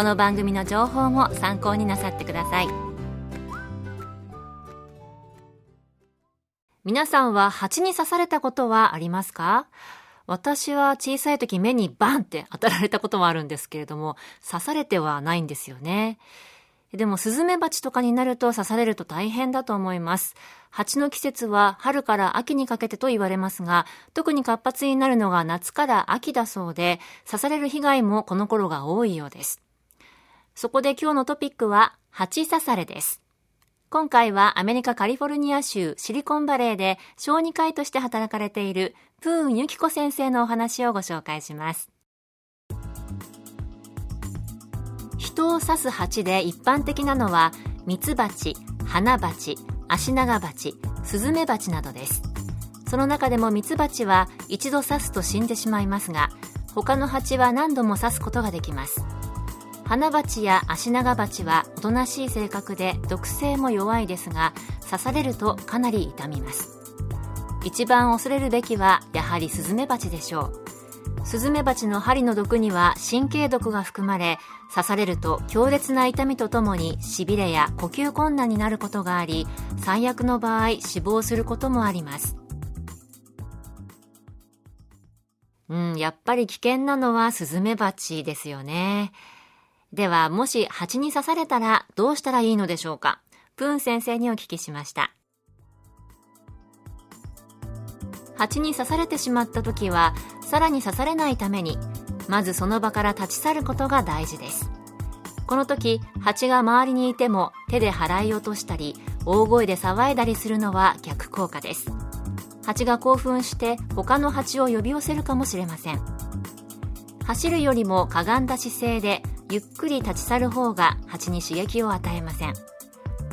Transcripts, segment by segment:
この番組の情報も参考になさってください皆さんは蜂に刺されたことはありますか？私は小さい時目にバンって当たられたこともあるんですけれども刺されてはないんですよねでもスズメバチとかになると刺されると大変だと思います。蜂の季節は春から秋にかけてと言われますが、特に活発になるのが夏から秋だそうで、刺される被害もこの頃が多いようです。そこで今日のトピックは、蜂刺されです。今回はアメリカカリフォルニア州シリコンバレーで小児科医として働かれているプーンユキコ先生のお話をご紹介します。人を刺す蜂で一般的なのはミツバチ、花チ、アシナガバチ、スズメバチなどですその中でもミツバチは一度刺すと死んでしまいますが他の蜂は何度も刺すことができます花チやアシナガバチはおとなしい性格で毒性も弱いですが刺されるとかなり痛みます。一番恐れるべきはやはりスズメバチでしょう。スズメバチの針の毒には神経毒が含まれ刺されると強烈な痛みとともにしびれや呼吸困難になることがあり最悪の場合死亡することもあります。うんやっぱり危険なのはスズメバチですよね。ではもし蜂に刺されたらどうしたらいいのでしょうか？プーン先生にお聞きしました。蜂に刺されてしまった時はさらに刺されないためにまずその場から立ち去ることが大事です。この時蜂が周りにいても手で払い落としたり大声で騒いだりするのは逆効果です。蜂が興奮して他の蜂を呼び寄せるかもしれません。走るよりもかがんだ姿勢でゆっくり立ち去る方が蜂に刺激を与えません。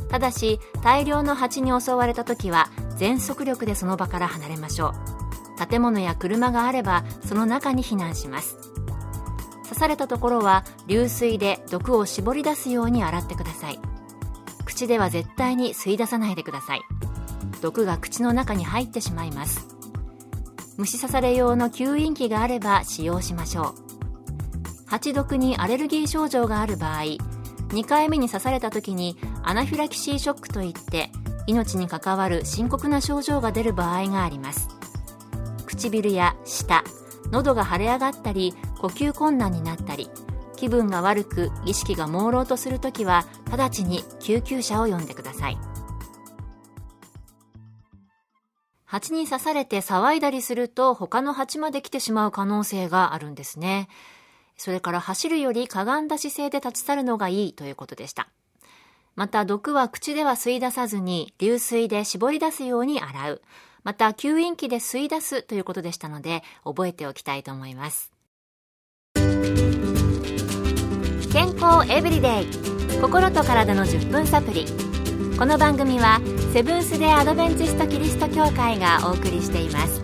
ただし大量の蜂に襲われた時は全速力でその場から離れましょう。建物や車があればその中に避難します。刺されたところは流水で毒を絞り出すように洗ってください。口では絶対に吸い出さないでください。毒が口の中に入ってしまいます。虫刺され用の吸引器があれば使用しましょう。蜂毒にアレルギー症状がある場合2回目に刺された時にアナフィラキシーショックといって命に関わる深刻な症状が出る場合があります。唇や舌喉が腫れ上がったり呼吸困難になったり気分が悪く意識が朦朧とするときは直ちに救急車を呼んでください。蜂に刺されて騒いだりすると他の蜂まで来てしまう可能性があるんですね。それから走るよりかがんだ姿勢で立ち去るのがいいということでした。また毒は口では吸い出さずに流水で絞り出すように洗う。また吸引器で吸い出すということでしたので覚えておきたいと思います。健康エブリデイ。心と体の10分サプリ。この番組はセブンス・デ・アドベンチスト・キリスト教会がお送りしています。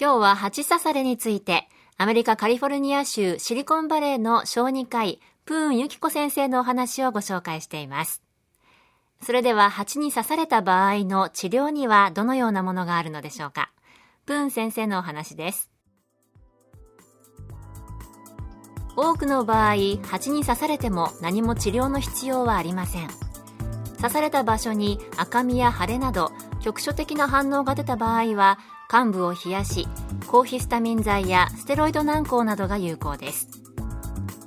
今日は蜂刺されについてアメリカカリフォルニア州シリコンバレーの小児科医プーンユキコ先生のお話をご紹介しています。それでは蜂に刺された場合の治療にはどのようなものがあるのでしょうか。プーン先生のお話です。多くの場合蜂に刺されても何も治療の必要はありません。刺された場所に赤みや腫れなど局所的な反応が出た場合は患部を冷やし抗ヒスタミン剤やステロイド軟膏などが有効です。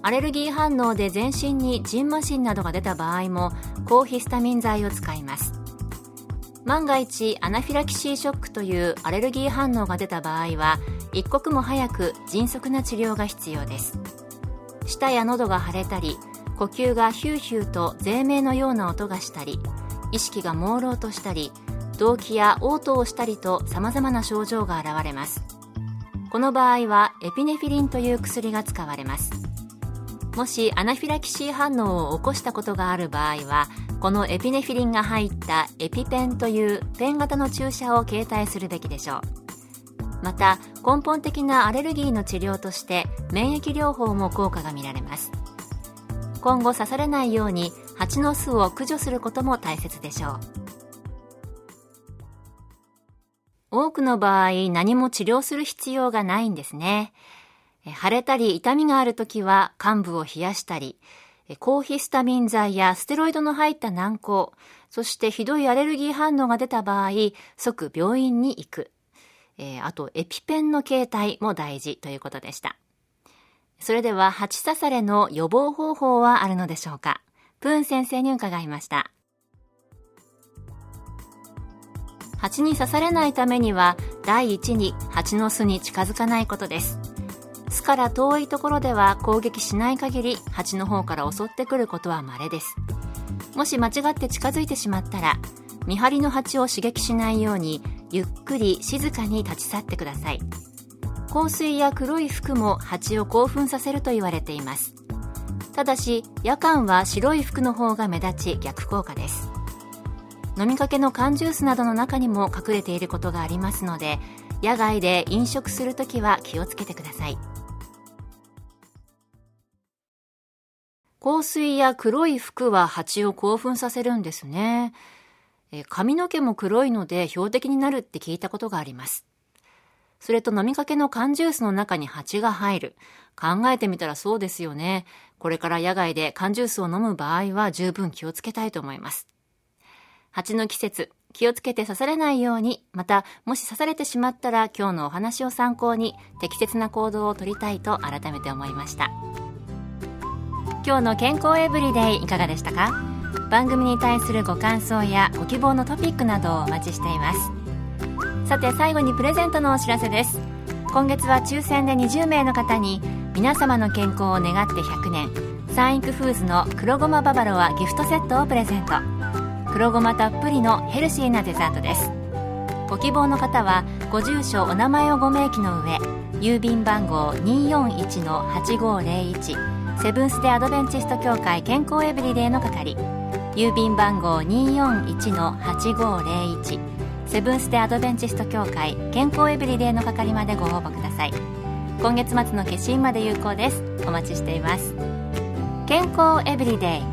アレルギー反応で全身にジンマシンなどが出た場合も抗ヒスタミン剤を使います。万が一アナフィラキシーショックというアレルギー反応が出た場合は一刻も早く迅速な治療が必要です。舌や喉が腫れたり呼吸がヒューヒューと税鳴のような音がしたり意識が朦朧としたり動悸や嘔吐をしたりと様々な症状が現れます。この場合はエピネフィリンという薬が使われます。もしアナフィラキシー反応を起こしたことがある場合はこのエピネフィリンが入ったエピペンというペン型の注射を携帯するべきでしょう。また根本的なアレルギーの治療として免疫療法も効果が見られます。今後刺されないように蜂の巣を駆除することも大切でしょう。多くの場合何も治療する必要がないんですね。腫れたり痛みがある時は患部を冷やしたり抗ヒスタミン剤やステロイドの入った軟膏そしてひどいアレルギー反応が出た場合即病院に行く、えー、あとエピペンの携帯も大事ということでした。それでは、蜂刺されの予防方法はあるのでしょうか？プーン先生に伺いました。蜂に刺されないためには、第一に蜂の巣に近づかないことです。巣から遠いところでは攻撃しない限り、蜂の方から襲ってくることは稀です。もし間違って近づいてしまったら、見張りの蜂を刺激しないように、ゆっくり静かに立ち去ってください。香水や黒い服も蜂を興奮させると言われていますただし夜間は白い服の方が目立ち逆効果です飲みかけの缶ジュースなどの中にも隠れていることがありますので野外で飲食するときは気をつけてください香水や黒い服は蜂を興奮させるんですね髪の毛も黒いので標的になるって聞いたことがありますそれと飲みかけの缶ジュースの中に蜂が入る。考えてみたらそうですよね。これから野外で缶ジュースを飲む場合は十分気をつけたいと思います。蜂の季節、気をつけて刺されないように、また、もし刺されてしまったら今日のお話を参考に適切な行動をとりたいと改めて思いました。今日の健康エブリデイいかがでしたか？番組に対するご感想やご希望のトピックなどをお待ちしています。さて最後にプレゼントのお知らせです今月は抽選で20名の方に皆様の健康を願って100年サンイクフーズの黒ごまババロアギフトセットをプレゼント黒ごまたっぷりのヘルシーなデザートです。ご希望の方はご住所お名前をご明記の上郵便番号241-8501セブンス・デ・アドベンチスト協会健康エブリデイの係郵便番号241-8501セブンス・デ・アドベンチスト協会健康エブリデイの係までご応募ください。今月末の決心まで有効です。お待ちしています。健康エブリデイ。